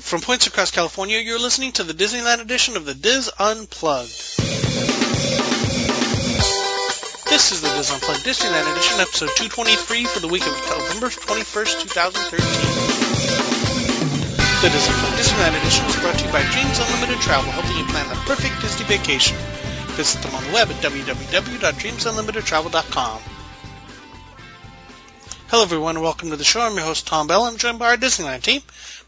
From points across California, you're listening to the Disneyland edition of the Dis Unplugged. This is the Dis Unplugged Disneyland edition, episode 223 for the week of November 21st, 2013. The Dis Unplugged Disneyland edition is brought to you by Dreams Unlimited Travel, helping you plan the perfect Disney vacation. Visit them on the web at www.dreamsunlimitedtravel.com. Hello everyone and welcome to the show. I'm your host Tom Bell. I'm joined by our Disneyland team,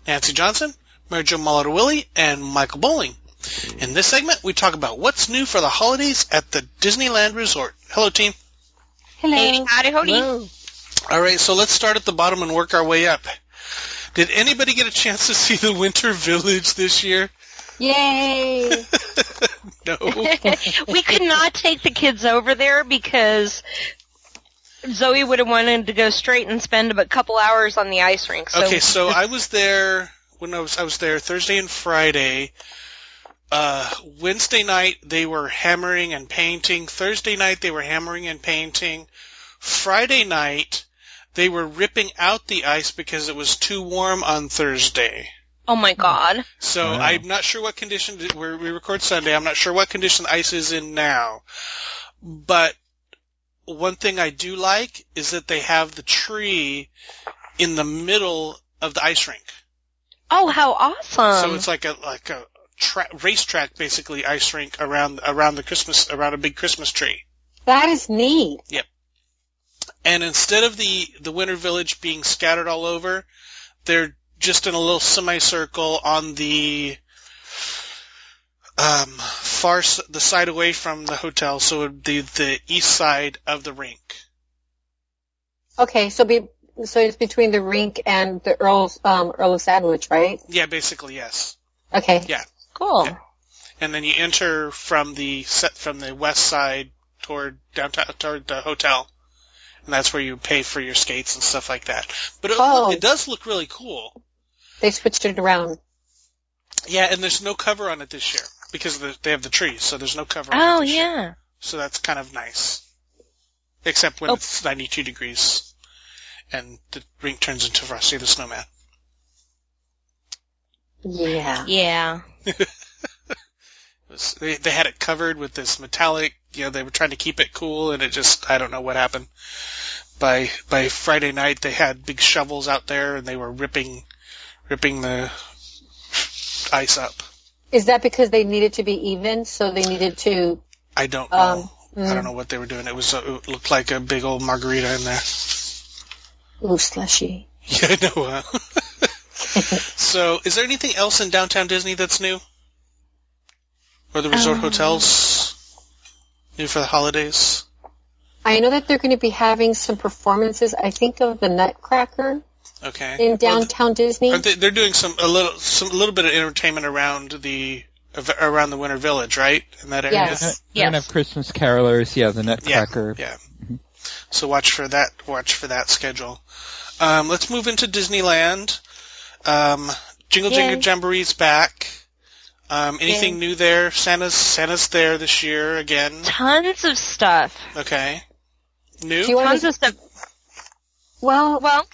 Nancy Johnson, Mary Jo Molitor Willie, and Michael Bowling. In this segment, we talk about what's new for the holidays at the Disneyland Resort. Hello team. Hello. Hey, howdy, howdy. All right, so let's start at the bottom and work our way up. Did anybody get a chance to see the Winter Village this year? Yay! no. we could not take the kids over there because Zoe would have wanted to go straight and spend a couple hours on the ice rink. So Okay, so I was there when I was I was there Thursday and Friday. Uh, Wednesday night they were hammering and painting. Thursday night they were hammering and painting. Friday night they were ripping out the ice because it was too warm on Thursday. oh my god. So Wow. I'm not sure what condition we we record Sunday. I'm not sure what condition the ice is in now. But one thing I do like is that they have the tree in the middle of the ice rink. Oh, how awesome. so it's like a like a tra- racetrack basically ice rink around around the Christmas around a big Christmas tree. that is neat. Yep. And instead of the the Winter Village being scattered all over, they're just in a little semicircle on the um, far s- the side away from the hotel, so it would be the east side of the rink. Okay, so be so it's between the rink and the Earl's um, Earl of Sandwich, right? Yeah, basically yes. Okay. Yeah. cool. Yeah. And then you enter from the set from the west side toward downtown toward the hotel, and that's where you pay for your skates and stuff like that. But it, Oh. it does look really cool. They switched it around. Yeah, and there's no cover on it this year because the, they have the trees, so there's no cover. on Oh it this year. yeah. So that's kind of nice. Except when Oh. it's 92 degrees and the rink turns into Frosty the Snowman. Yeah. Yeah. Was- they, they had it covered with this metallic, you know, they were trying to keep it cool and it just, I don't know what happened. By, by Friday night they had big shovels out there and they were ripping, ripping the ice up. Is that because they needed to be even, so they needed to? I don't know. Um, I don't know what they were doing. It was, uh, it looked like a big old margarita in there. Ooh, slushy. Yeah, I know. Uh, so, is there anything else in downtown Disney that's new? Or the resort Um, hotels new for the holidays? I know that they're going to be having some performances. I think of the Nutcracker Okay. in Well, downtown Disney. they, they're doing some a little some a little bit of entertainment around the around the Winter Village, right? In that area. Yes. They're gonna have Christmas carolers, yeah, the Nutcracker. Yeah. So watch for that. Watch for that schedule. Um, let's move into Disneyland. Um, Jingle Jingle Jamboree's back. Um, anything Yay. new there? Santa's Santa's there this year again. Tons of stuff. Okay. New? Do you Tons to? of stuff. Well, Well,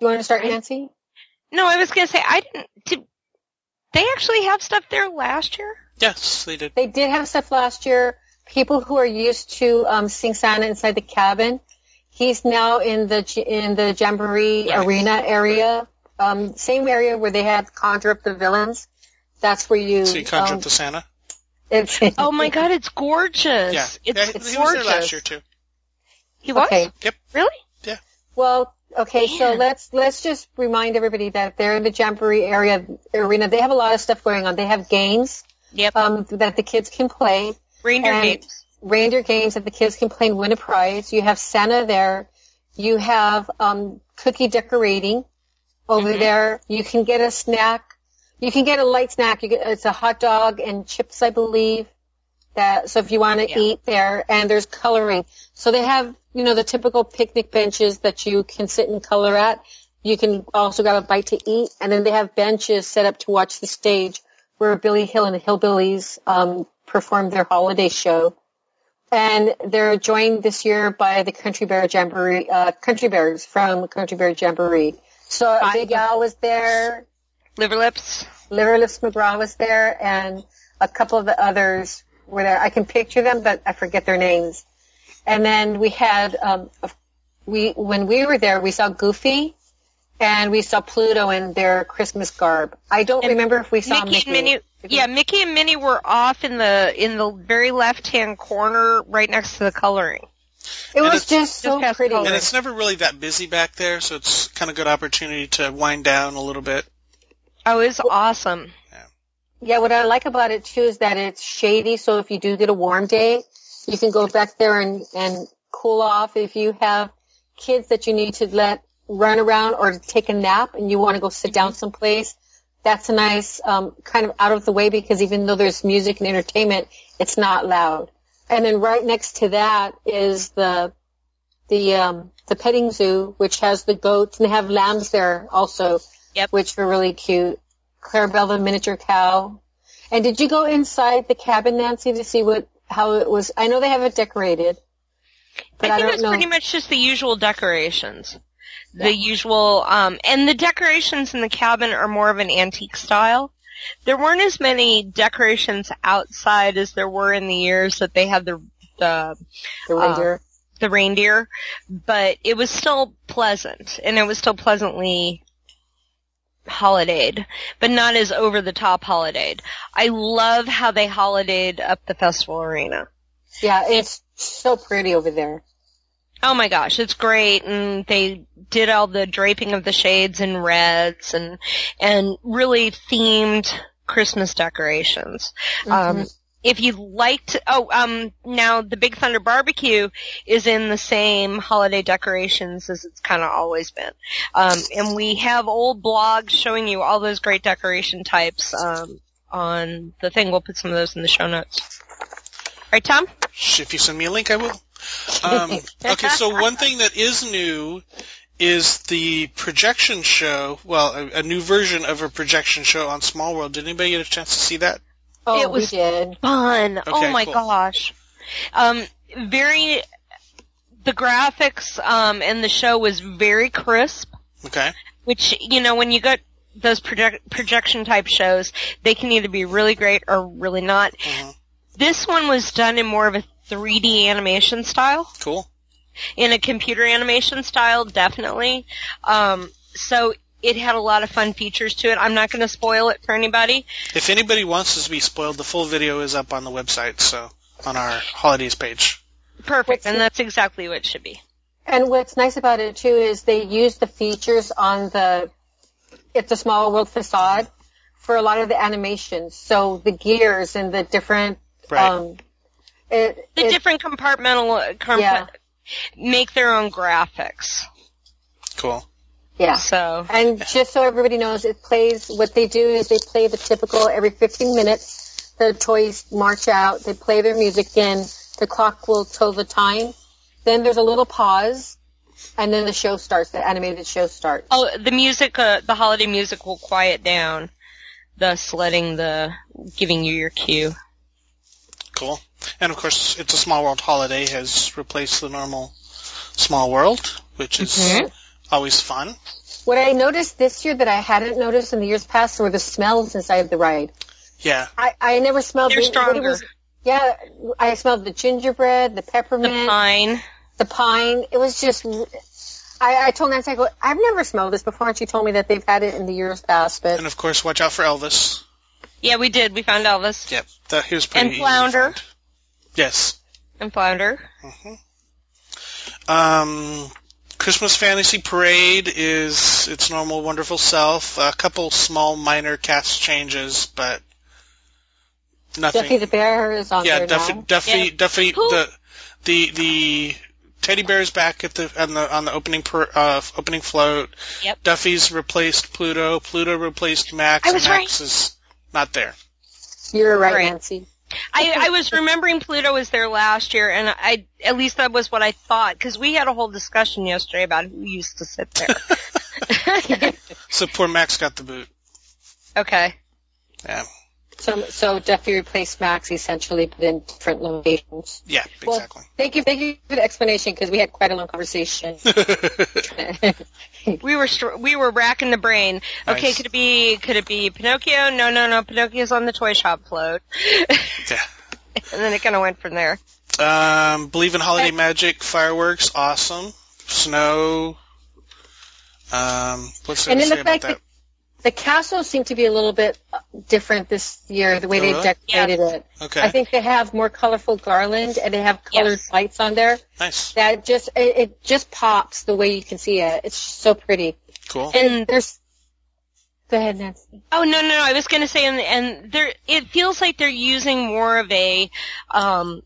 you want to start, Nancy? no, I was gonna say I didn't. Did they actually have stuff there last year? yes, they did. They did have stuff last year. People who are used to um, seeing Santa inside the cabin, he's now in the in the Jamboree Yes. Arena area, um, same area where they had conjure up the villains. That's where you. So you conjure um, up the Santa? it's, Oh my god, it's gorgeous. Yeah. It's, yeah, it's he was there last year too. He was? Okay. Yep. Really? Yeah. Well, okay, so let's let's just remind everybody that they're in the Jamboree area arena. They have a lot of stuff going on. They have games Yep. um, that the kids can play. Reindeer and- games. reindeer games that the kids can play and win a prize. You have Santa there. You have um, cookie decorating over Mhm. there. You can get a snack. You can get a light snack. You get, it's a hot dog and chips, I believe. That so if you want to Yeah. eat there, and there's coloring. So they have you know the typical picnic benches that you can sit and color at. You can also grab a bite to eat, and then they have benches set up to watch the stage where Billy Hill and the Hillbillies um, perform their holiday show. And they're joined this year by the Country Bear Jamboree, uh, Country Bears from Country Bear Jamboree. So Big Al was there, Liver lips. Liver Lips McGraw was there, and a couple of the others were there. I can picture them, but I forget their names. And then we had um, we when we were there, we saw Goofy, and we saw Pluto in their Christmas garb. I don't And remember if we saw Mickey, Mickey. and Minnie. Yeah, Mickey and Minnie were off in the in the very left hand corner, right next to the coloring. It was just so Just pretty. color. And it's never really that busy back there, so it's kind of good opportunity to wind down a little bit. Oh, it was awesome. Yeah, Yeah, what I like about it too is that it's shady. So if you do get a warm day, you can go back there and, and cool off. If you have kids that you need to let run around or take a nap and you want to go sit down someplace, that's a nice, um, kind of out of the way because even though there's music and entertainment, it's not loud. And then right next to that is the, the, um, the petting zoo, which has the goats and they have lambs there also, Yep. which are really cute. Clarabelle the miniature cow. And did you go inside the cabin, Nancy, to see what how it was? I know they have it decorated, but I think it's pretty much just the usual decorations. The usual, um, and the decorations in the cabin are more of an antique style. There weren't as many decorations outside as there were in the years that they had the the the reindeer. the reindeer, but it was still pleasant, and it was still pleasantly holidayed, but not as over the top holidayed. I love how they holidayed up the festival arena. yeah, it's so pretty over there. Oh my gosh, it's great, and they did all the draping of the shades in reds and and really themed Christmas decorations. Um, if you liked, oh, um, now the Big Thunder Barbecue is in the same holiday decorations as it's kind of always been, um, and we have old blogs showing you all those great decoration types um, on the thing. We'll put some of those in the show notes. Right, Tom? If you send me a link, I will. Um, okay, so one thing that is new is the projection show. Well, a, a new version of a projection show on Small World. Did anybody get a chance to see that? Oh, It was- we did. fun. oh my cool. gosh. Um, very, the graphics, um, and the show was very crisp, Okay. which, you know, when you get those project, projection type shows, they can either be really great or really not. Mhm. This one was done in more of a 3D animation style. Cool. In a computer animation style, definitely. Um, so it had a lot of fun features to it. I'm not going to spoil it for anybody. If anybody wants to be spoiled, the full video is up on the website, so on our holidays page. Perfect, What's and that's exactly what it should be. And what's nice about it too is they use the features on the It's a Small World facade for a lot of the animations. So the gears and the different Right. um it, the it- different compartmental comp- Yeah. Make their own graphics. Cool. yeah. So And just so everybody knows, it plays, what they do is they play the typical every 15 minutes, the toys march out, they play their music in, the clock will tell the time, then there's a little pause, and then the show starts, the animated show starts. oh, the music, uh, the holiday music will quiet down, thus letting the giving you your cue. Cool. And of course, it's a Small World holiday has replaced the normal Small World, which is Mhm. always fun. What I noticed this year that I hadn't noticed in the years past were the smells inside the ride. Yeah. I, I never smelled They're the, what it stronger. was- yeah, I smelled the gingerbread, the peppermint, The peppermint, pine. the pine. It was just. I, I told Nancy, I go, I've never smelled this before, and she told me that they've had it in the years past. But And of course, watch out for Elvis. Yeah, we did. We found Elvis Yep. That he was pretty And Flounder. find. Yes. and Flounder. Mhm. Um, Christmas Fantasy Parade is its normal wonderful self. A couple small minor cast changes, but nothing. Duffy the bear is on yeah, there Duffy, now. Duffy, Yeah. Duffy, Who- the the the teddy bear's back at the on the on the opening per, uh, opening float. Yep. Duffy's replaced Pluto. Pluto replaced Max. I and was Max is not there. You're right, Right. Nancy. I, I was remembering Pluto was there last year, and I at least that was what I thought because we had a whole discussion yesterday about who used to sit there. So poor Max got the boot. okay. Yeah. So, so Duffy replaced Max essentially, but in different locations. Yeah, Well, exactly. Thank you, thank you for the explanation because we had quite a long conversation. We were str- we were racking the brain. Okay, could it be could it be Pinocchio? No, no, no. Pinocchio's on the toy shop float. yeah. and then it kind of went from there. Um, believe in holiday magic, fireworks, awesome. Snow. Um, what's there And to it say looked about like that? The castle seemed to be a little bit different this year, the way Oh, they really? decorated it. Okay, I think they have more colorful garland and they have colored Yes. lights on there. nice, That just it, it just pops the way you can see it. It's so pretty. cool. And there's Go ahead, Nancy. Oh no, no, no! I was going to say, and, and there, it feels like they're using more of a, um,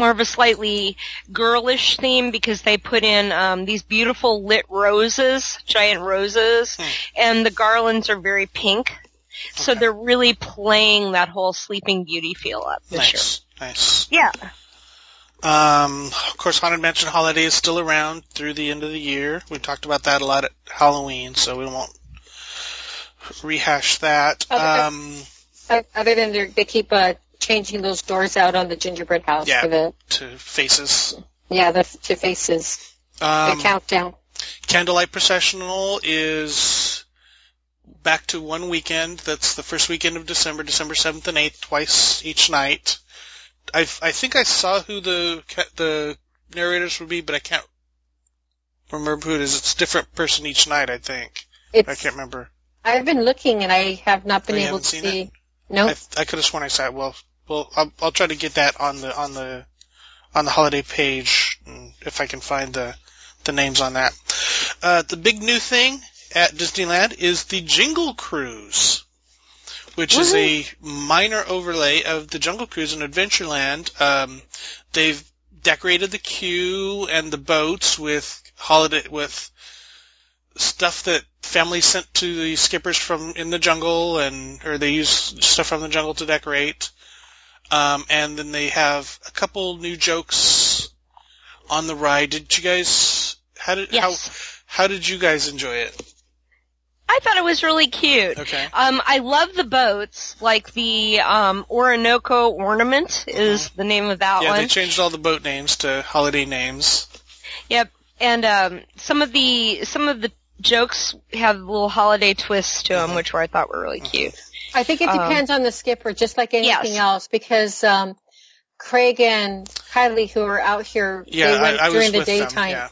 more of a slightly girlish theme because they put in um, these beautiful lit roses, giant roses, Hmm. and the garlands are very pink. So Okay. they're really playing that whole Sleeping Beauty feel up this year. Nice, nice. Yeah. Um, of course, Haunted Mansion Holiday is still around through the end of the year. We talked about that a lot at Halloween, so we won't rehash that. Okay. Um, Uh, Other than they're- they keep uh, changing those doors out on the gingerbread house Yeah. for the to faces. yeah the two faces Um, the countdown. Candlelight Processional is back to one weekend. That's the first weekend of December, December 7th and 8th, twice each night. I I think I saw who the the narrators would be, but I can't remember who it is. It's a different person each night, I think. It's I can't remember. I've been looking and I have not been Oh, able to see. No, I, I could have sworn I saw it. Well, well, I'll, I'll try to get that on the on the on the holiday page mm, if I can find the the names on that. Uh, the big new thing at Disneyland is the Jingle Cruise, which is a minor overlay of the Jungle Cruise in Adventureland. Um, they've decorated the queue and the boats with holiday with stuff that families sent to the skippers from in the jungle and or they use stuff from the jungle to decorate um, and then they have a couple new jokes on the ride did you guys how did Yes. how how did you guys enjoy it I thought it was really cute. okay Um, I love the boats, like the um, Orinoco Ornament is the name of that Mm-hmm. yeah they changed all the boat names to holiday names Yep. And um, some of the some of the jokes have little holiday twists to Mm-hmm. them, which I thought were really cute. I think it um, depends on the skipper, just like anything Yes. else, because um, Craig and Kylie, who are out here, yeah they went I, I was during the with daytime. them yeah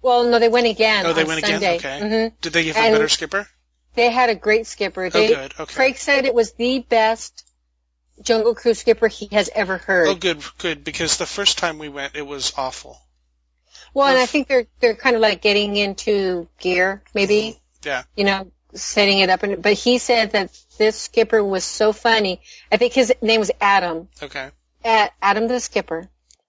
Well, no, they went again. oh they on went Sunday. again okay hmm did they give And- a better skipper They had a great skipper. oh They, good okay Craig said it was the best Jungle Cruise skipper he has ever heard. oh good good because the first time we went it was awful Well, and I think they're they're kind of like getting into gear, maybe. yeah You know, setting it up. And but he said that this skipper was so funny. I think his name was Adam. okay Adam the skipper,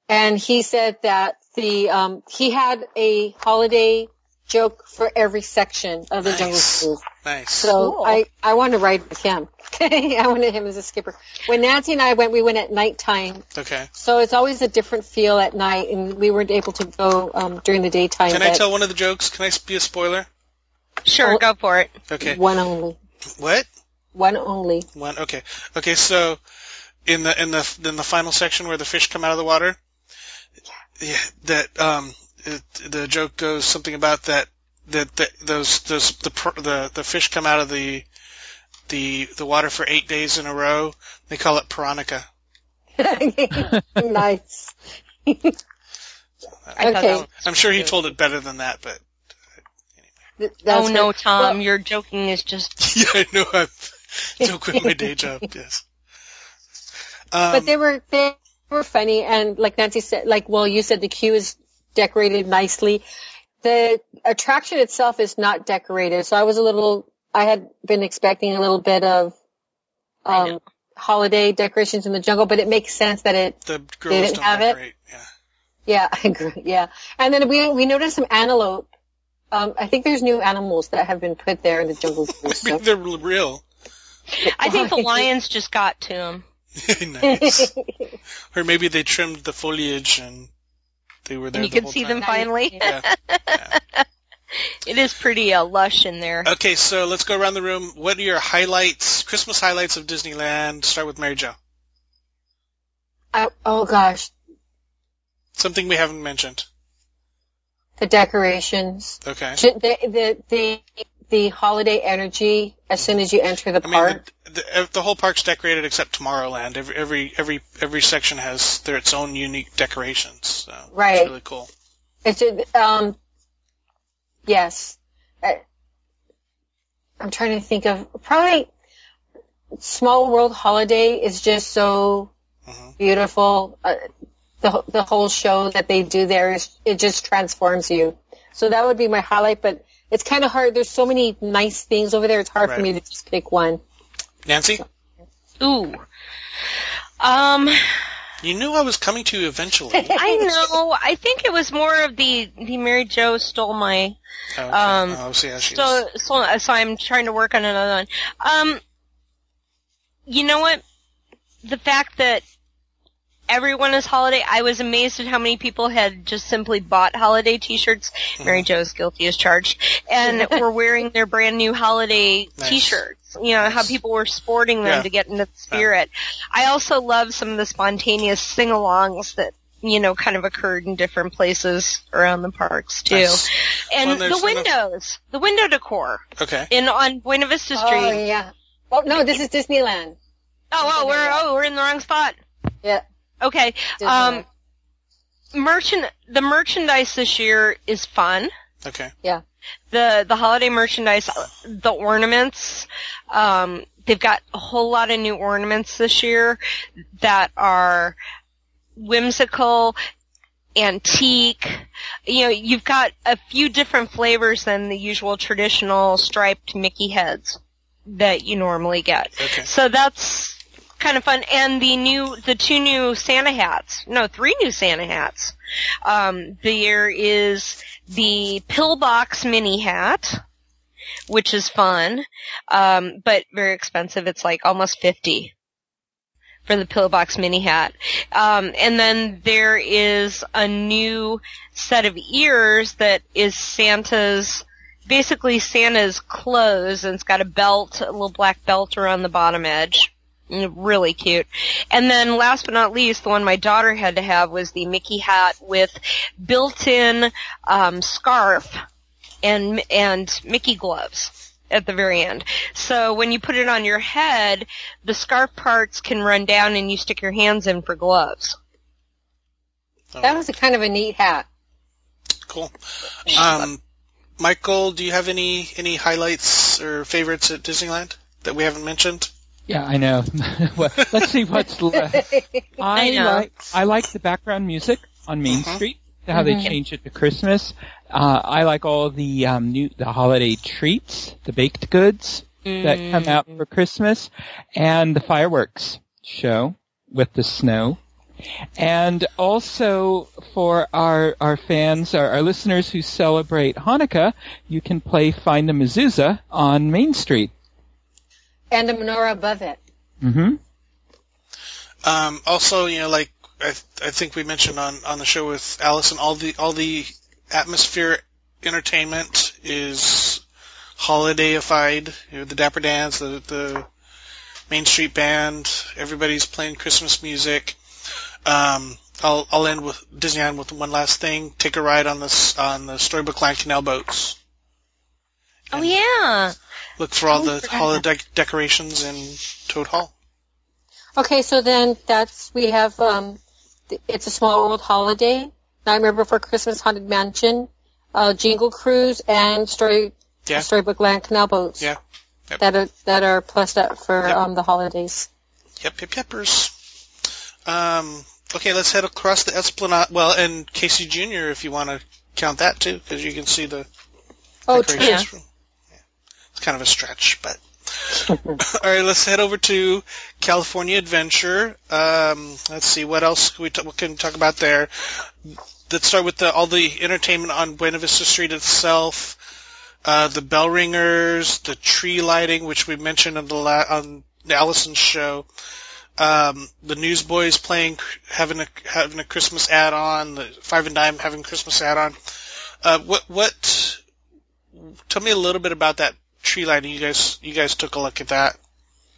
and he said that the um, he had a holiday joke for every section of the Nice. Jungle Cruise. nice So Cool. I I want to ride with him. Okay. I wanted him as a skipper. When Nancy and I went, we went at nighttime. okay So it's always a different feel at night, and we weren't able to go um, during the daytime. Can I tell one of the jokes? Can I be a spoiler? Sure, Oh. go for it. Okay. One only. What? One only. One. Okay. Okay. So, in the in the in the final section where the fish come out of the water, yeah, that um, it, the joke goes something about that that, that those those the the the fish come out of the the the water for eight days in a row. They call it piranha. nice. I okay. I'm sure he told it better than that, but Th- Oh no, right. Tom, Well, your joking is just yeah, I know. I'm still quit my day job. Yes. Um, but they were they were funny, and like Nancy said, like well, you said the queue is decorated nicely. The attraction itself is not decorated, so I was a little. I had been expecting a little bit of um, holiday decorations in the jungle, but it makes sense that it the They girls didn't don't have it? Yeah. Yeah, I agree. Yeah, and then we we noticed some antelope. Um, I think there's new animals that have been put there in the jungle. Maybe so. they're real. I think the lions just got to him. nice. Or maybe they trimmed the foliage and they were there And you the could whole see time. them finally. Yeah. yeah. it is pretty uh, lush in there. Okay, so let's go around the room. What are your highlights, Christmas highlights of Disneyland? Start with Mary Jo. I, oh gosh, Something we haven't mentioned. The decorations, Okay. The the the the holiday energy as soon as you enter the I mean, park. the, the, the whole park's decorated except Tomorrowland. Every every every every section has their its own unique decorations. So Right. It's really cool. It's just, um, yes. I, I'm trying to think of probably Small World Holiday is just so Mhm. beautiful. Uh, the the whole show that they do there is it just transforms you. So that would be my highlight, but it's kind of hard. There's so many nice things over there. It's hard Right. for me to just pick one. Nancy, Ooh. Um, you knew I was coming to you eventually. I know. I think it was more of the the Mary Jo stole my Okay. Um, oh, see how she's. so so so I'm trying to work on another one. Um, you know what? The fact that everyone is holiday, I was amazed at how many people had just simply bought holiday T-shirts. Mary mm-hmm. Jo's guilty as charged, and were wearing their brand new holiday Nice. T-shirts. You know how people were sporting them Yeah. to get into the spirit. I also love some of the spontaneous sing-alongs that. You know, kind of occurred in different places around the parks too, Nice. and Well, the there's enough- windows, the window decor Okay. in on Buena Vista oh, Street. Oh yeah. Oh no, this is Disneyland. Oh, oh, we're oh we're in the wrong spot. Yeah. Okay. Um, merchant the merchandise this year is fun. Okay. Yeah. The the holiday merchandise, uh, the ornaments. Um, they've got a whole lot of new ornaments this year that are whimsical, antique. You know, you've got a few different flavors than the usual traditional striped Mickey heads that you normally get. Okay. So that's kind of fun. And the new, the two new Santa hats. No, three new Santa hats. Um, there is the Pillbox mini hat, which is fun, um, but very expensive. It's like almost 50 for the Pillbox mini hat. Um, and then there is a new set of ears that is Santa's, basically Santa's clothes, and it's got a belt, a little black belt around the bottom edge. Mm, Really cute. And then last but not least, the one my daughter had to have was the Mickey hat with built-in um, scarf and and Mickey gloves at the very end. So when you put it on your head, the scarf parts can run down and you stick your hands in for gloves. That was a kind of a neat hat. Cool. Um, Michael, do you have any any highlights or favorites at Disneyland that we haven't mentioned? Yeah, I know. well, let's see what's left. I, know. like I like the background music on Main Mhm. Street. How they change it to Christmas. Uh, I like all the um, new the holiday treats, the baked goods that come out for Christmas, and the fireworks show with the snow. And also for our our fans, our, our listeners who celebrate Hanukkah, you can play Find a Mezuzah on Main Street. And a menorah above it. hmm Um, also, you know, like I, I think we mentioned on, on the show with Allison, all the all the atmosphere entertainment is holidayified. You know, the Dapper Dans, the the Main Street Band, everybody's playing Christmas music. Um, I'll I'll end with Disneyland with one last thing. Take a ride on this on the Storybook Land canal boats. Oh yeah. Look for all Oh, the holiday decorations in Toad Hall. Okay, so then that's we have um, it's a small world holiday. Nightmare Before Christmas, Haunted Mansion, uh, Jingle Cruise, and Story Yeah. Storybook Land Canal boats. Yeah. Yep. That are that are plussed up for Yep. um, the holidays. Yep, yep, yepers. Um, okay, let's head across the Esplanade. Well, and Casey Jr. if you want to count that too, because you can see the Oh, decorations. true. Yeah. From, yeah. It's kind of a stretch, but. All right, let's head over to California Adventure. Um, let's see what else can we, t- can talk about there. Let's start with the, all the entertainment on Buena Vista Street itself. Uh, the bell ringers, the tree lighting, which we mentioned on the la- on Allison's show. Um, the Newsboys playing, having a having a Christmas ad on. The Five and Dime having Christmas ad on. Uh, what what tell me a little bit about that tree lighting. You guys, you guys took a look at that.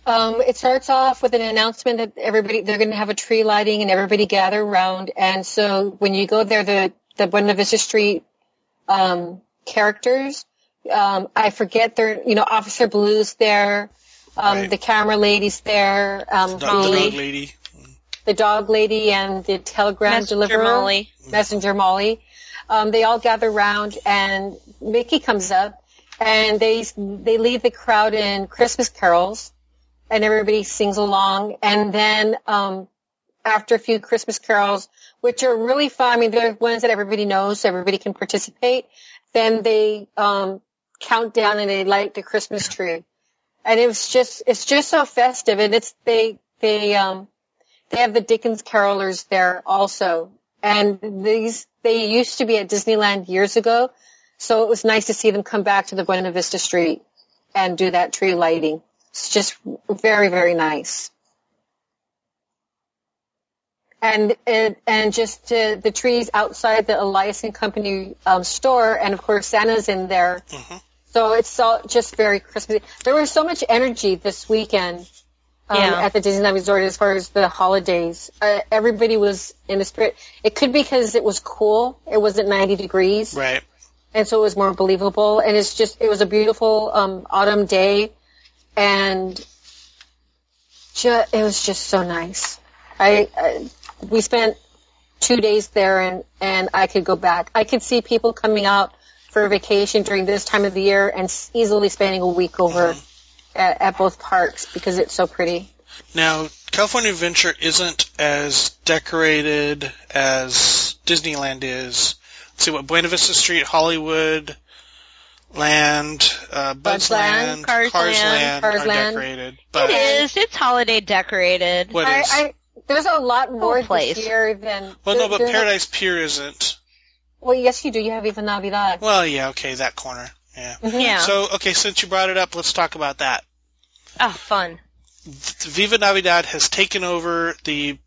Um, it starts off with an announcement that everybody they're going to have a tree lighting and everybody gather around. And so when you go there, the the Buena Vista Street um, characters, um, I forget their you know Officer Blue's there, um, Right. the camera lady's there, um, The, the Molly. dog lady. the dog lady and the telegram Messenger deliverer, Molly. Messenger Molly. Um, they all gather around, and Mickey comes up, and they they lead the crowd in Christmas carols, and everybody sings along. And then um, after a few Christmas carols, which are really fun, I mean they're ones that everybody knows, so everybody can participate. Then they um, count down and they light the Christmas tree, and it was just it's just so festive, and it's they they um, they have the Dickens carolers there also. And these, they used to be at Disneyland years ago. So it was nice to see them come back to the Buena Vista Street and do that tree lighting. It's just very, very nice. And, and, and just uh, the trees outside the Elias and Company um, store. And of course, Santa's in there. Mhm. So it's all just very Christmassy. There was so much energy this weekend um, Yeah. at the Disneyland Resort as far as the holidays. Uh, everybody was in the spirit. It could be because it was cool. It wasn't 90 degrees, Right. And so it was more believable. And it's just, it was a beautiful um, autumn day, and ju- it was just so nice. I, I we spent two days there, and and I could go back. I could see people coming out for vacation during this time of the year and easily spending a week over at, at both parks because it's so pretty. Now, California Adventure isn't as decorated as Disneyland is. Let's see what Buena Vista Street, Hollywood, Land, uh, Bugs Bugs Land, Land, Cars Land, are Cars Land. decorated. But It is. It's holiday decorated. what I, is? I, there's a lot more place. this year than. well, no, but there's a- Paradise Pier isn't. well, yes, you do. You have Viva Navidad. Well, yeah, okay, that corner. Yeah. Mhm. Yeah. So, okay, since you brought it up, let's talk about that. oh, fun. Viva Navidad has taken over the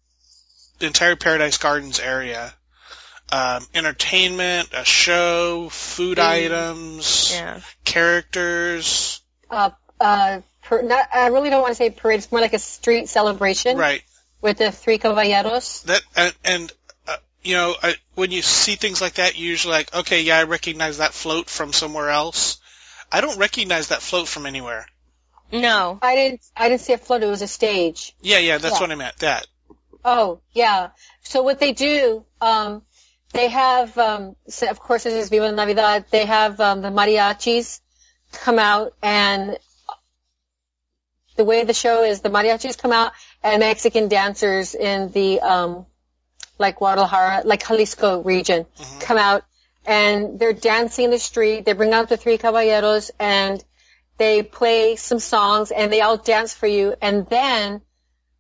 entire Paradise Gardens area. Um, entertainment, a show, food Mm. items, Yeah. characters. Uh, uh, per, not, I really don't want to say parade. It's more like a street celebration Right. with the three caballeros. That and, and uh, you know, I, when you see things like that, you're usually like, okay, yeah, I recognize that float from somewhere else. I don't recognize that float from anywhere. No. I didn't. I didn't see a float. It was a stage. Yeah, yeah, that's Yeah. what I meant. That. Oh, yeah. So what they do, um, they have, um, so of course, this is Viva Navidad. They have um, the mariachis come out, and the way the show is, the mariachis come out, and Mexican dancers in the um, like Guadalajara, like Jalisco region, Mhm. come out, and they're dancing in the street. They bring out the three caballeros, and they play some songs, and they all dance for you, and then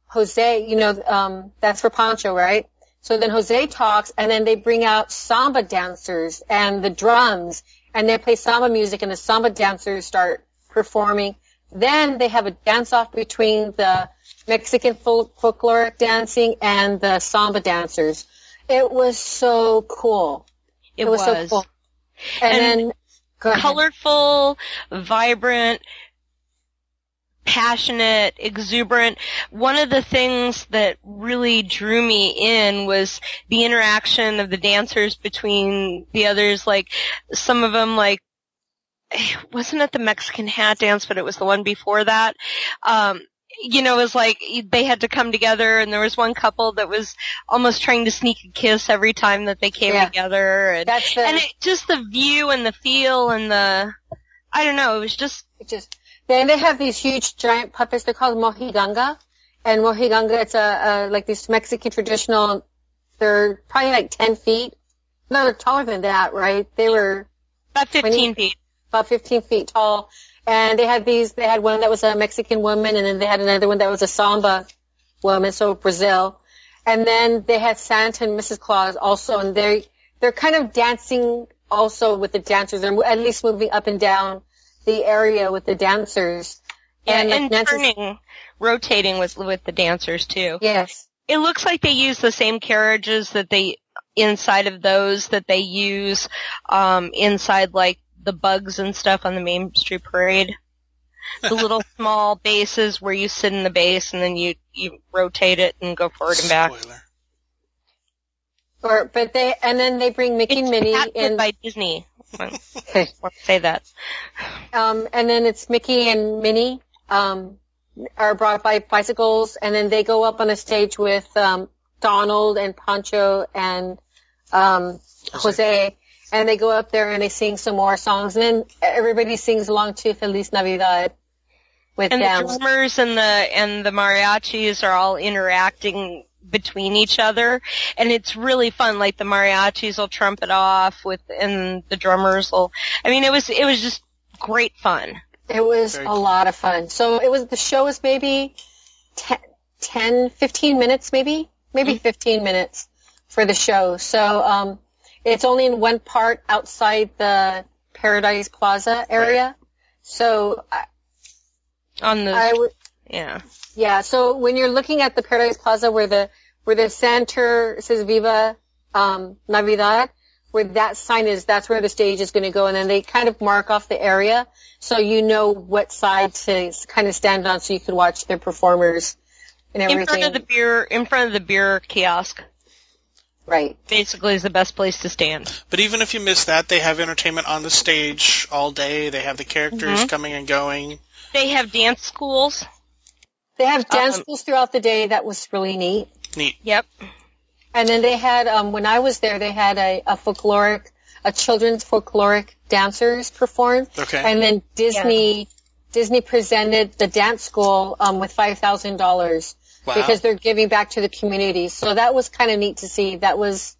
Jose, you know, um, that's for Pancho, right? So then Jose talks, and then they bring out samba dancers and the drums, and they play samba music, and the samba dancers start performing. Then they have a dance off between the Mexican folk- folkloric dancing and the samba dancers. It was so cool. It, was, so cool. And, And then colorful, vibrant, passionate, exuberant. One of the things that really drew me in was the interaction of the dancers between the others. Like some of them, like wasn't it the Mexican hat dance, but it was the one before that. Um, you know, it was like they had to come together, and there was one couple that was almost trying to sneak a kiss every time that they came Yeah. together, and That's the and it, just the view and the feel and the I don't know, it was just It just then they have these huge giant puppets. They're called mojiganga, and mojiganga it's a, a like these Mexican traditional. They're probably like ten feet. No, they're taller than that, right? They were about 15 Twenty- feet. about 15 feet tall. And they had these, they had one that was a Mexican woman and then they had another one that was a samba woman, so Brazil. And then they had Santa and Mrs. Claus also and they, they're kind of dancing also with the dancers. They're at least moving up and down the area with the dancers. Yeah, And, and, like, turning, rotating with with the dancers too. Yes. It looks like they use the same carriages that they inside of those that they use um inside like the bugs and stuff on the Main Street Parade. The little small bases where you sit in the base and then you you rotate it and go forward and back. Or, but they, and then they bring Mickey and Minnie patented in, by Disney. I want to say that. um, and then it's Mickey and Minnie, um, are brought by bicycles, and then they go up on a stage with, um, Donald and Pancho and, um, Jose, and they go up there and they sing some more songs, and then everybody sings along to Feliz Navidad with And them. the drummers and the and the mariachis are all interacting between each other, and it's really fun. Like the mariachis will trumpet off with, and the drummers will. I mean, it was it was just great fun. It was Very a cool. lot of fun. So it was, the show was maybe 10, 10 15 minutes maybe, maybe 15 minutes for the show. So, um, it's only in one part outside the Paradise Plaza area. So I, On the I would, yeah. yeah, so when you're looking at the Paradise Plaza where the, where the center says Viva, um, Navidad, where that sign is, that's where the stage is going to go. And then they kind of mark off the area so you know what side to kind of stand on so you can watch their performers and everything. In front of the beer, in front of the beer kiosk, right. basically is the best place to stand. But even if you miss that, they have entertainment on the stage all day. They have the characters Mhm. coming and going. They have dance schools. They have dance Um, schools throughout the day. That was really neat. Neat. Yep. And then they had, um, when I was there, they had a, a folkloric, a children's folkloric dancers perform. Okay. And then Disney, Disney presented the dance school, um, with $5,000 wow. because they're giving back to the community. So that was kind of neat to see. That was,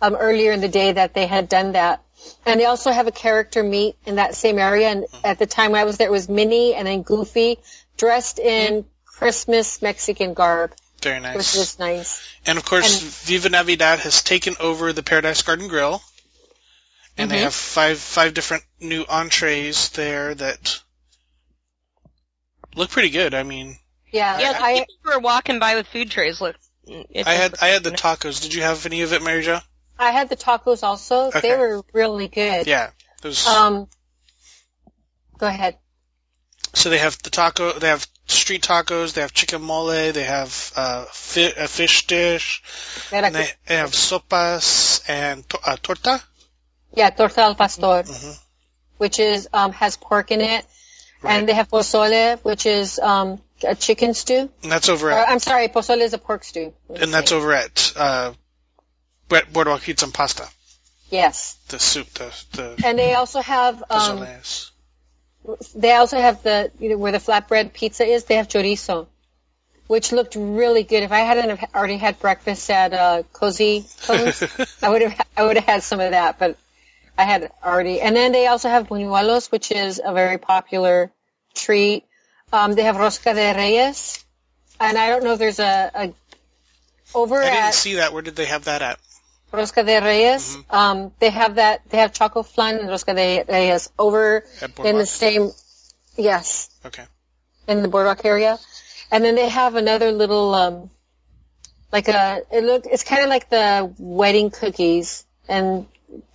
um, earlier in the day that they had done that. And they also have a character meet in that same area. And at the time I was there, it was Minnie and then Goofy dressed in Christmas Mexican garb, Very which nice. was nice. And of course, and- Viva Navidad has taken over the Paradise Garden Grill, and they Mhm. have five five different new entrees there that look pretty good. I mean, Yeah, Yeah, I, people who are walking by with food trays look. I had I had the tacos. Did you have any of it, Mary Jo? I had the tacos also. Okay. They were really good. Yeah. Those, Um, go ahead. so they have the taco. They have street tacos. They have chicken mole. They have uh, fi- a fish dish. And they, they have sopas and to- uh, torta. yeah, torta al pastor, Mhm. which is um has pork in it, Right. and they have pozole, which is um a chicken stew. And that's over Or, at I'm sorry, pozole is a pork stew. and that's over at uh, Board- Boardwalk Pizza and Pasta. Yes, The soup, the the and they also have um pozoles. They also have the you know where the flatbread pizza is. They have chorizo, which looked really good. If I hadn't have already had breakfast at uh, Cozy Cones, I would have I would have had some of that, but I had already. And then they also have buñuelos, which is a very popular treat. Um, they have rosca de reyes, and I don't know if there's a, a over I didn't at see that. Where did they have that at? Rosca de reyes. Mm-hmm. Um, they have that. They have choco flan and rosca de reyes over in the same. Yes, Okay. in the boardwalk area, and then they have another little um, like a it look it's kind of like the wedding cookies and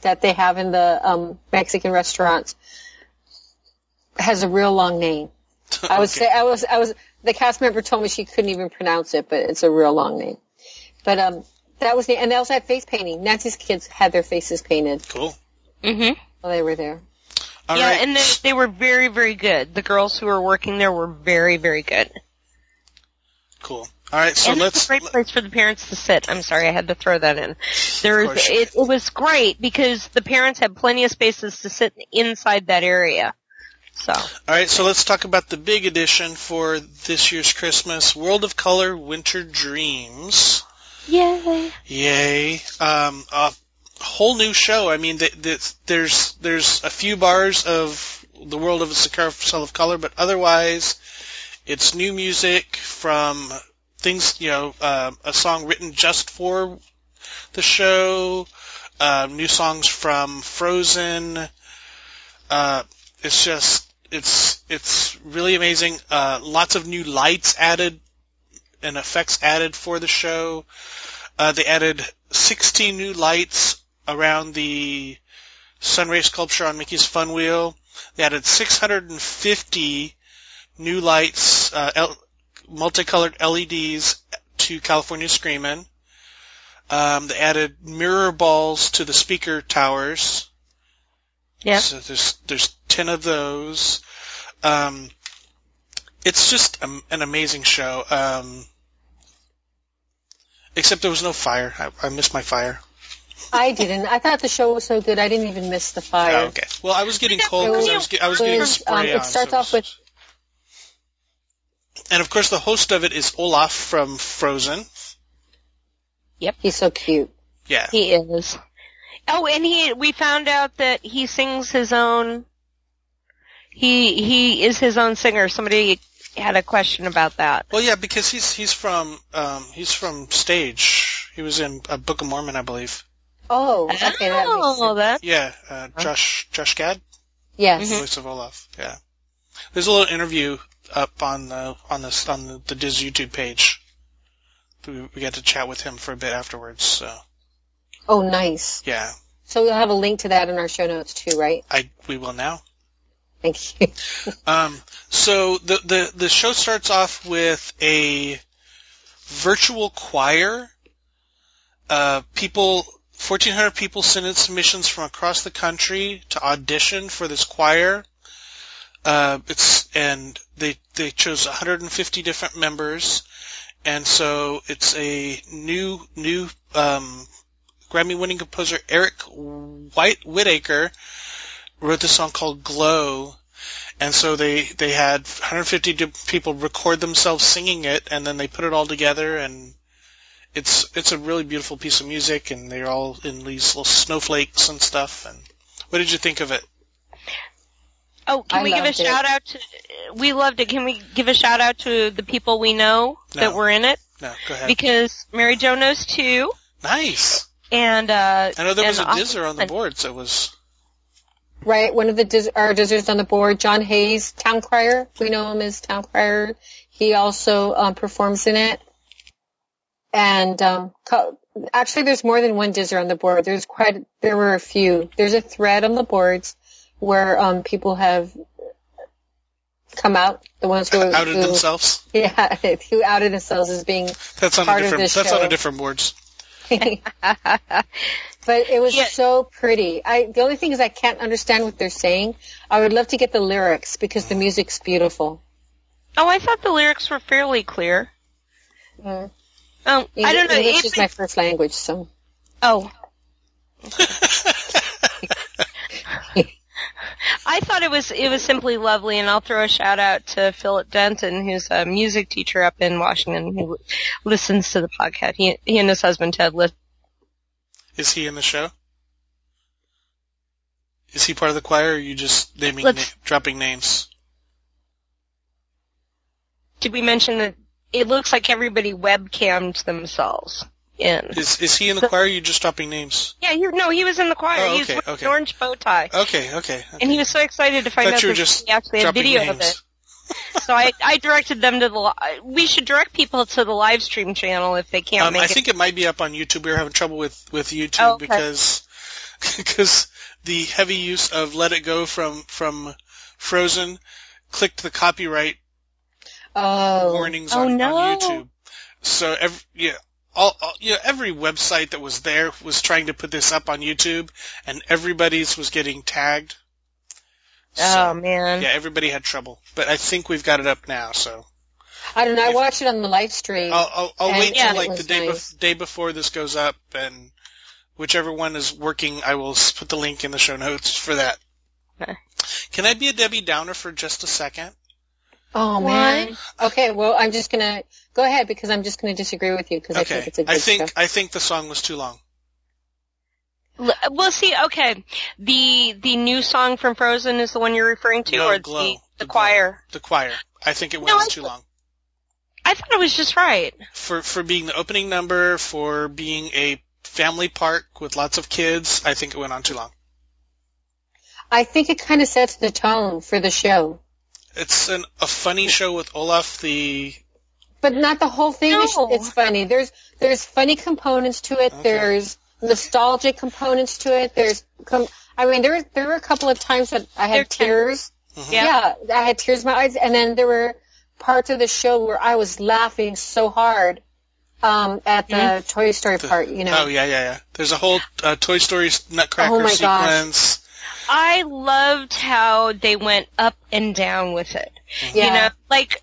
that they have in the um, Mexican restaurants. Has a real long name. I would say I was I was the cast member told me she couldn't even pronounce it, but it's a real long name. But um, that was the and they also had face painting. Nancy's kids had their faces painted Cool. Mhm. while they were there. All yeah, right. and they, they were very, very good. The girls who were working there were very, very good. cool. All right. So and let's. it's a great place for the parents to sit. I'm sorry, I had to throw that in. There course it, it was great because the parents had plenty of spaces to sit inside that area. So, All right. So let's talk about the big edition for this year's Christmas: World of Color Winter Dreams. Yay! Yay! Um, a whole new show. I mean, th- th- there's there's a few bars of the world of a cell of Color, but otherwise, it's new music from things. You know, um a song written just for the show. Uh, new songs from Frozen. Uh, it's just it's it's really amazing. Uh, lots of new lights added and effects added for the show. Uh, they added 16 new lights around the sunray sculpture on Mickey's Fun Wheel. They added 650 new lights, uh, L- multicolored LEDs to California Screamin'. Um, they added mirror balls to the speaker towers. Yeah. So there's there's ten of those. Um, it's just a, an amazing show. Um, except there was no fire. I, I missed my fire. I didn't. I thought the show was so good. I didn't even miss the fire. Oh, okay. Well, I was getting cold because I was get, I was getting spray um, it on, starts so off with- And of course, the host of it is Olaf from Frozen. Yep, he's so cute. Yeah. He is. Oh, and he we found out that he sings his own. He he is his own singer. Somebody had a question about that. Well, yeah, because he's he's from um, he's from stage. He was in a Book of Mormon, I believe. Oh, okay, that makes oh, sense. that Yeah, uh, Josh Josh Gad, Yes. Mhm. voice of Olaf. Yeah. There's a little interview up on the on the on the, the Dis YouTube page. We, we got to chat with him for a bit afterwards. So Oh, nice. yeah, So we'll have a link to that in our show notes too, right? I we will now. Thank you. Um, so the, the, the show starts off with a virtual choir. Uh, people, 1,400 people sent in submissions from across the country to audition for this choir. Uh, it's, and they, they chose 150 different members. And so it's a new, new, um, Grammy winning composer Eric White Whitacre wrote this song called Glow. And so they, they had 150 people record themselves singing it and then they put it all together and it's, it's a really beautiful piece of music and they're all in these little snowflakes and stuff. And what did you think of it? Oh, can I we give a it. shout out to? We loved it. Can we give a shout out to the people we know that were in it? No, go ahead. Because Mary Jo knows too, nice. and uh, I know there was a and dizzer on the Austin- board, so it was, Right, one of the diz- our dizzers on the board, John Hayes, town crier. We know him as town crier. He also um, performs in it. And um, co- actually, there's more than one dizzer on the board. There's quite, there were a few. There's a thread on the boards where um, people have come out. The ones who outed who, themselves. Yeah, who outed themselves as being That's on a part of different, this that's on a different boards. But it was Yeah. so pretty. I the only thing is I can't understand what they're saying. I would love to get the lyrics because the music's beautiful. oh, I thought the lyrics were fairly clear. Mm. Oh, I don't know. English is my first language, so oh, I thought it was it was simply lovely, and I'll throw a shout out to Philip Denton, who's a music teacher up in Washington, who listens to the podcast. He, he and his husband Ted listen. Is he in the show? Is he part of the choir, or are you just naming, na- dropping names? Did we mention that it looks like everybody webcammed themselves in? Is is he in the choir? Or are you just dropping names? Yeah, you no, he was in the choir. Oh, he was okay, okay. an orange bow tie, Okay, okay. and he was so excited to find out that just he actually had video names. of it. So I, I directed them to the. li- We should direct people to the live stream channel if they can't Um, make I it. think it might be up on YouTube. We were having trouble with with YouTube Oh, okay. because because the heavy use of "Let It Go" from from Frozen clicked the copyright oh, warnings Oh, on, no. on YouTube. So every yeah. All, all, you know, every website that was there was trying to put this up on YouTube, and everybody's was getting tagged. Oh, so, oh man. yeah, everybody had trouble, but I think we've got it up now. So I don't know. I watched it on the live stream. I'll, I'll, I'll And wait yeah, till it like the day, nice. bef- day before this goes up, and whichever one is working, I will s- put the link in the show notes for that. Okay. Can I be a Debbie Downer for just a second? Oh Why? man. Okay, well I'm just gonna go ahead because I'm just gonna disagree with you because I think it's a good I think show. I think the song was too long. L- Well, see, okay, the the new song from Frozen is the one you're referring to, No, or Glow. the the The Glow. choir? The choir. I think it went No, on I- too long. I thought it was just right. For for being the opening number, for being a family park with lots of kids, I think it went on too long. I think it kind of sets the tone for the show, It's an, a funny show with Olaf the but not the whole thing. is No. It's funny. There's there's funny components to it. Okay. There's nostalgic components to it. There's, com- I mean, there there were a couple of times that I had There can- tears. Yeah. Yeah, I had tears in my eyes, and then there were parts of the show where I was laughing so hard um, at the Toy Story part. You know, Oh yeah, yeah, yeah. There's a whole uh, Toy Story Nutcracker Oh, my gosh. I loved how they went up and down with it. yeah, You know, like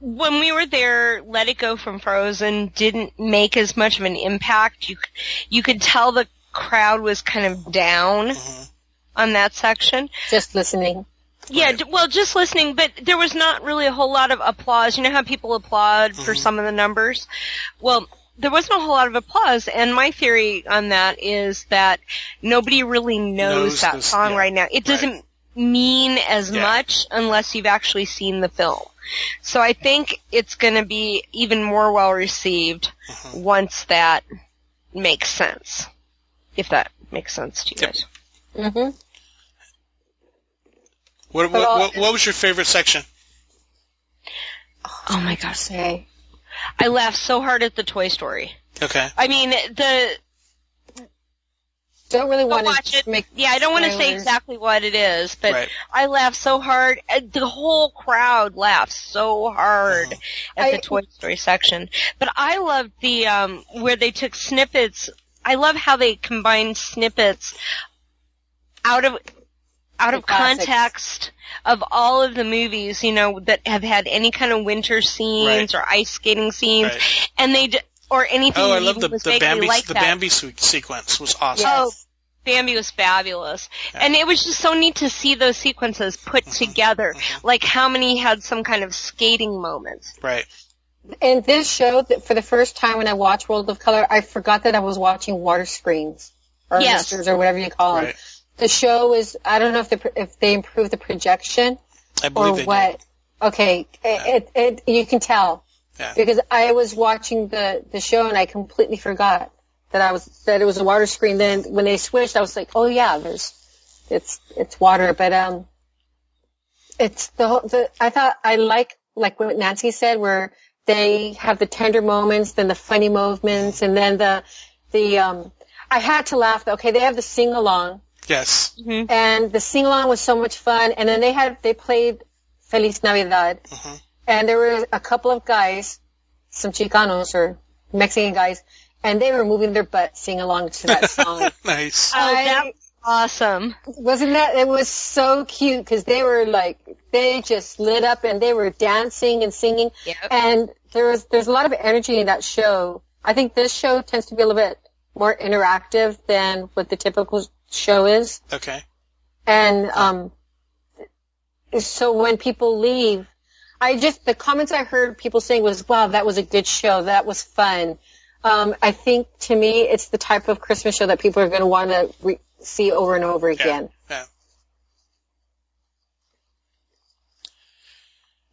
when we were there, Let It Go from Frozen didn't make as much of an impact. You c- you could tell the crowd was kind of down Mhm. on that section. just listening. Yeah, d- well, just listening, but there was not really a whole lot of applause. You know how people applaud for Mhm. some of the numbers? Well, there wasn't a whole lot of applause, and my theory on that is that nobody really knows, Knows that this- song yeah, right now. It doesn't mean as Yeah. much unless you've actually seen the film. So I think it's going to be even more well received Mhm. once that makes sense. If that makes sense to you Yep. guys. hmm What, what, what, what was your favorite section? Oh my gosh. Say, I laughed so hard at the Toy Story. Okay. I mean, the don't really Go want watch to it. make. yeah, I don't want to say exactly what it is, but Right. I laughed so hard. The whole crowd laughed so hard at the I- Toy Story section. But I loved the um where they took snippets. I love how they combined snippets out of out The of classics. context of all of the movies, you know, that have had any kind of winter scenes Right. or ice skating scenes, Right. and they d- or anything. Oh, I love the the Bambi like the that. Bambi sequence was awesome. Yes. Oh, Bambi was fabulous. Yeah. And it was just so neat to see those sequences put Mhm. together. Mhm. Like how many had some kind of skating moments. Right. And this showed that for the first time when I watched World of Color, I forgot that I was watching water screens or Yes. or whatever you call them. Right. The show is I don't know if the if they improved the projection I or what. did. Okay, it, it it you can tell Yeah. because I was watching the the show and I completely forgot that I was that it was a water screen. Then when they switched, I was like, oh yeah, there's it's it's water, but um, it's the whole- the I thought I like like what Nancy said where they have the tender moments, then the funny moments, and then the the um. I had to laugh. Okay, they have the sing along Yes. Mm-hmm. and the sing along was so much fun. And then they had they played Feliz Navidad, Mhm. and there were a couple of guys, some Chicanos or Mexican guys, and they were moving their butt sing along to that song. nice. Oh, that was awesome. Wasn't that? It was so cute because they were like they just lit up and they were dancing and singing, Yep. and there was there's a lot of energy in that show. I think this show tends to be a little bit more interactive than what the typical show is. Okay. And um, so when people leave, I just the comments I heard people saying was, "Wow, that was a good show. That was fun." Um, I think to me, it's the type of Christmas show that people are going to want to re- see over and over again. Yeah.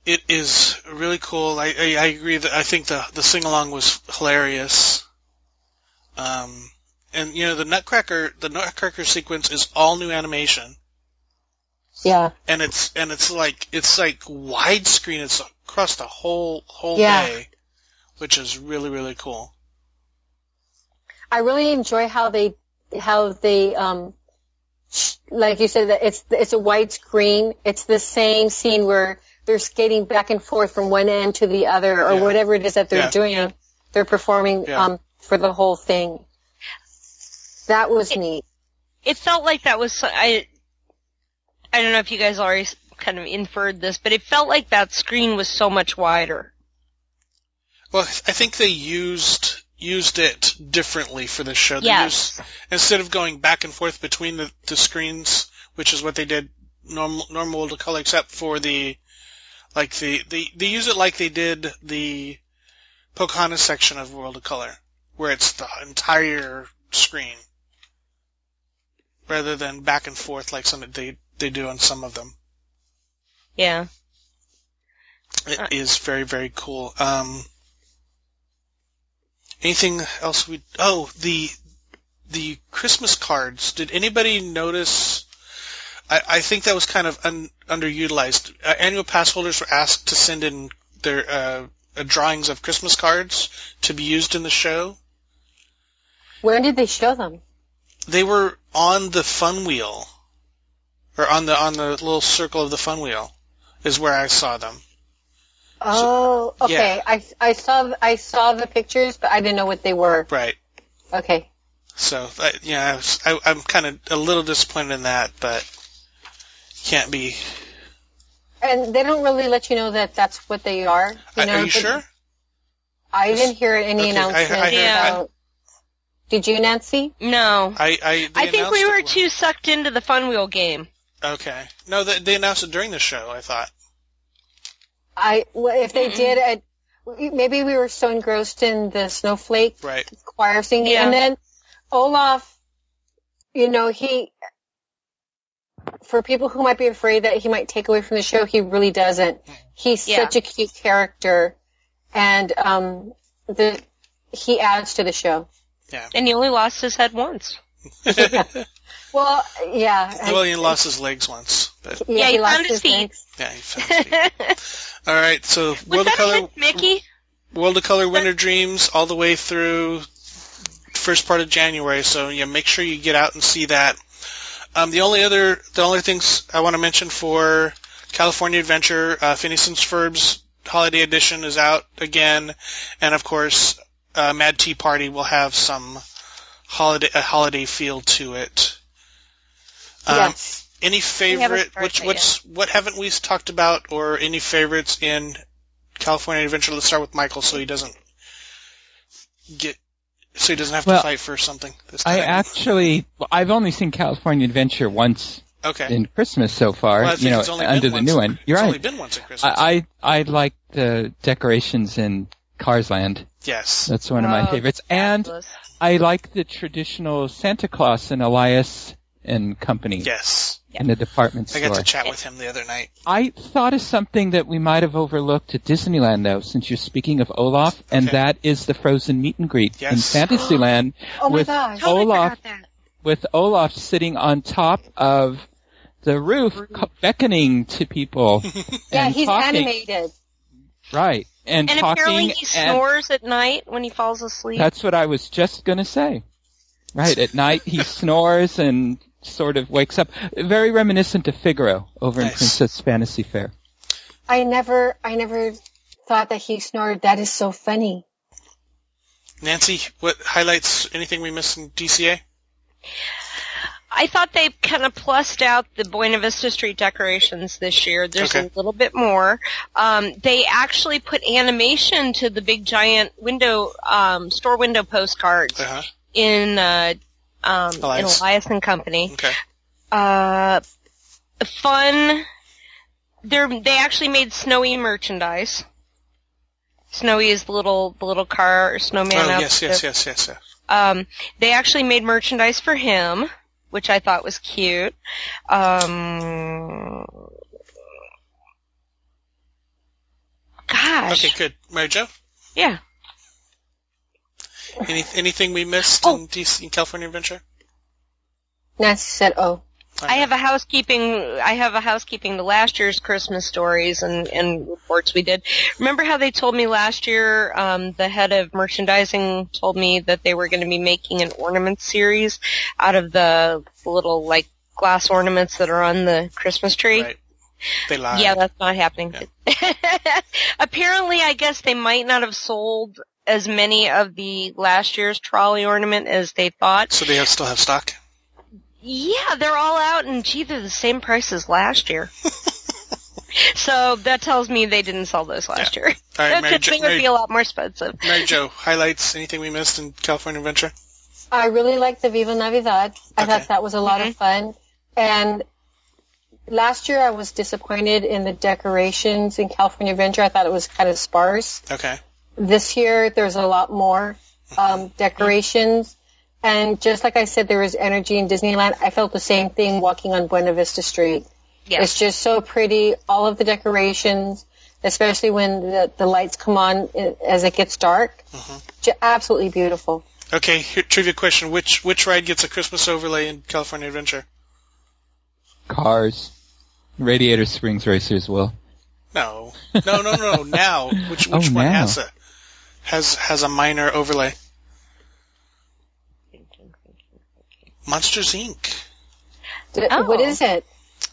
It is really cool. I, I, I agree that I think the the sing along was hilarious. Um, and you know the Nutcracker the Nutcracker sequence is all new animation, Yeah, and it's and it's like it's like widescreen. It's across the whole whole Yeah. day, which is really really cool. I really enjoy how they how they um, sh- like you said that it's it's a white screen. It's the same scene where they're skating back and forth from one end to the other, or Yeah. whatever it is that they're Yeah. doing. They're performing um, for the whole thing. That was neat. It felt like that was I. I don't know if you guys already kind of inferred this, but it felt like that screen was so much wider. Well, I think they used used it differently for this show. They Yes. used, instead of going back and forth between the, the screens, which is what they did normal normal to color, except for the like the they they use it like they did the Pocahontas section of World of Color, where it's the entire screen, rather than back and forth like some they they do on some of them. Yeah. It is very, very cool. Um, anything else we, oh, the, the Christmas cards. Did anybody notice, I, I think that was kind of un, underutilized. Uh, annual pass holders were asked to send in their, uh, uh, drawings of Christmas cards to be used in the show. Where did they show them? They were on the fun wheel, or on the on the little circle of the fun wheel, is where I saw them. Oh, okay. yeah. I I saw I saw the pictures, but I didn't know what they were. Right. Okay. So I, yeah, I was, I, I'm kind of a little disappointed in that, but can't be. And they don't really let you know that that's what they are. You know, are you sure? I didn't hear any Okay, I- I heard- about. Did you, Nancy? No. I I, I think we were too sucked into the fun wheel game. Okay. No, they, they announced it during the show. I thought. I well, if they did, I, maybe we were so engrossed in the snowflake Right. choir singing, Yeah. and then Olaf, you know, he. For people who might be afraid that he might take away from the show, he really doesn't. He's Yeah. such a cute character, and um, the he adds to the show. And he only lost his head once. Well, yeah, well, he lost his legs once, but Yeah, he lost found his feet. legs. yeah, he found his feet. All right, so Was World of that a Color, Mickey? World of Color Winter Dreams, all the way through first part of January. So yeah, make sure you get out and see that. Um, the only other, the only things I want to mention for California Adventure, uh, Phineas and Ferb's Holiday Edition is out again, and of course, uh, Mad Tea Party will have some holiday a holiday feel to it. Um, yes. Any favorite? started Which that what's what haven't we talked about, or any favorites in California Adventure? Let's start with Michael, so he doesn't get, so he doesn't have to Well, fight for something this. I actually, I've only seen California Adventure once okay. in Christmas so far. Well, I think you know, it's only under been the once. new one. You're it's right. only been once at Christmas. I, I I like the decorations in Cars Land. Yes. That's one of my Oh, favorites, and fabulous. I like the traditional Santa Claus and Elias and Company Yes. in the department store. I got to chat with him the other night. I thought of something that we might have overlooked at Disneyland, though, since you're speaking of Olaf, and Okay. that is the Frozen meet and greet in Fantasyland Oh my with gosh. Olaf forgot with Olaf sitting on top of the roof, co- beckoning to people. Yeah, and he's talking. animated. Right, and, And talking. apparently he snores at night when he falls asleep. that's what I was just gonna say. Right, at night he snores and sort of wakes up. Very reminiscent of Figaro over in Princess Fantasy Faire. I never, I never thought that he snored. That is so funny. Nancy, what highlights? Anything we missed in DCA? I thought they kind of plussed out the Buena Vista Street decorations this year. There's Okay. a little bit more. Um, they actually put animation to the big giant window um, store window postcards Uh huh. in uh, um, in Elias. Elias and Company. Okay. Uh, fun. They're, they actually made Snowy merchandise. Snowy is the little the little car snowman. oh yes, yes, yes, yes, yes. Um, they actually made merchandise for him, which I thought was cute. Um, gosh, Okay, good. Mary Jo, yeah. any, anything we missed Oh. in DC in California Adventure? Nancy said, "Oh, I have a housekeeping. I have a housekeeping. The last year's Christmas stories and, and reports we did. Remember how they told me last year? Um, the head of merchandising told me that they were going to be making an ornament series out of the little like glass ornaments that are on the Christmas tree. Right. They lied. Yeah, that's not happening. Apparently, I guess they might not have sold as many of the last year's trolley ornament as they thought. so they have, still have stock. Yeah, they're all out and gee, they're the same price as last year. so that tells me they didn't sell those last year. All right, Mary, Because jo, they would Mary, be a lot more expensive. Mary Jo, highlights. Anything we missed in California Adventure? I really liked the Viva Navidad. I Okay. thought that was a lot of fun. And last year I was disappointed in the decorations in California Adventure. I thought it was kind of sparse. Okay. This year there's a lot more um, decorations. And just like I said, there was energy in Disneyland. I felt the same thing walking on Buena Vista Street. Yes. It's just so pretty. All of the decorations, especially when the, the lights come on as it gets dark. Mm-hmm. Ju- absolutely beautiful. Okay. Here, trivia question: Which which ride gets a Christmas overlay in California Adventure? Cars. Radiator Springs Racers will. No, no, no, no. now, which oh, which Oh, one now. has a has has a minor overlay? Monsters Inc. D- Oh. What is it?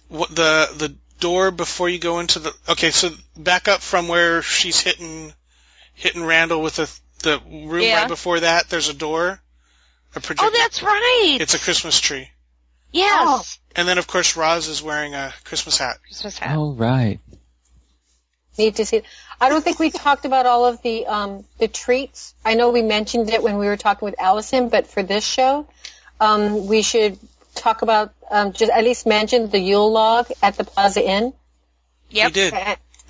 What the the door before you go into the okay, so back up from where she's hitting hitting Randall with the the room Yeah. right before that. There's a door, a projector. Oh, that's right. It's a Christmas tree, yes. and then of course Roz is wearing a Christmas hat. Christmas hat. Oh, right. Need to see it. I don't think we talked about all of the um, the treats. I know we mentioned it when we were talking with Allison, but for this show, um, we should talk about um, just at least mention the Yule log at the Plaza Inn. Yep. We did.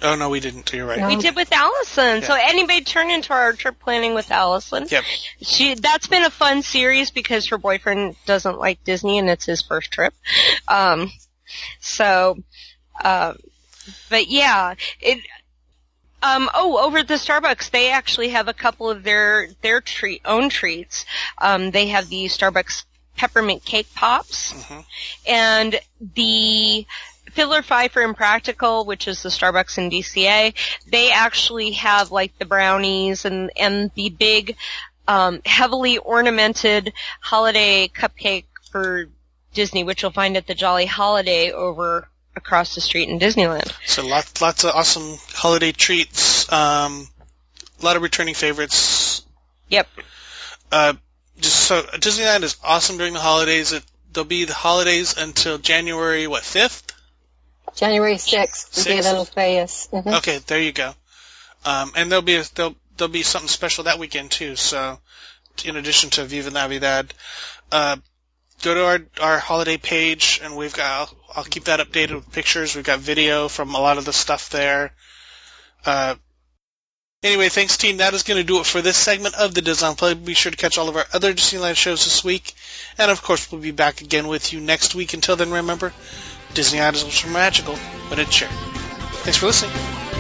Oh no, we didn't. You're right. No. We did with Allison. So anybody turn into our trip planning with Allison. Yep. She that's been a fun series because her boyfriend doesn't like Disney and it's his first trip. Um so uh but yeah, it um oh over at the Starbucks they actually have a couple of their their treat own treats. Um they have the Starbucks peppermint cake pops Mhm. and the Fiddler Fifer and Practical, which is the Starbucks in DCA, they actually have like the brownies and and the big, um, heavily ornamented holiday cupcake for Disney, which you'll find at the Jolly Holiday over across the street in Disneyland. So lots lots of awesome holiday treats. Um, a lot of returning favorites. Yep. Uh, just so Disneyland is awesome during the holidays. It, there'll be the holidays until January what fifth? January sixth, the Dia Sixth. de los Reyes. Mhm. Okay, there you go. Um, and there'll be a, there'll there'll be something special that weekend too. So, in addition to Viva Navidad, uh, go to our our holiday page, and we've got I'll, I'll keep that updated with pictures. We've got video from a lot of the stuff there. Uh, anyway, thanks team. That is going to do it for this segment of the Disneyland Play. Be sure to catch all of our other Disneyland shows this week, and of course we'll be back again with you next week. Until then, remember, Disney items are magical, but it's shared. Thanks for listening.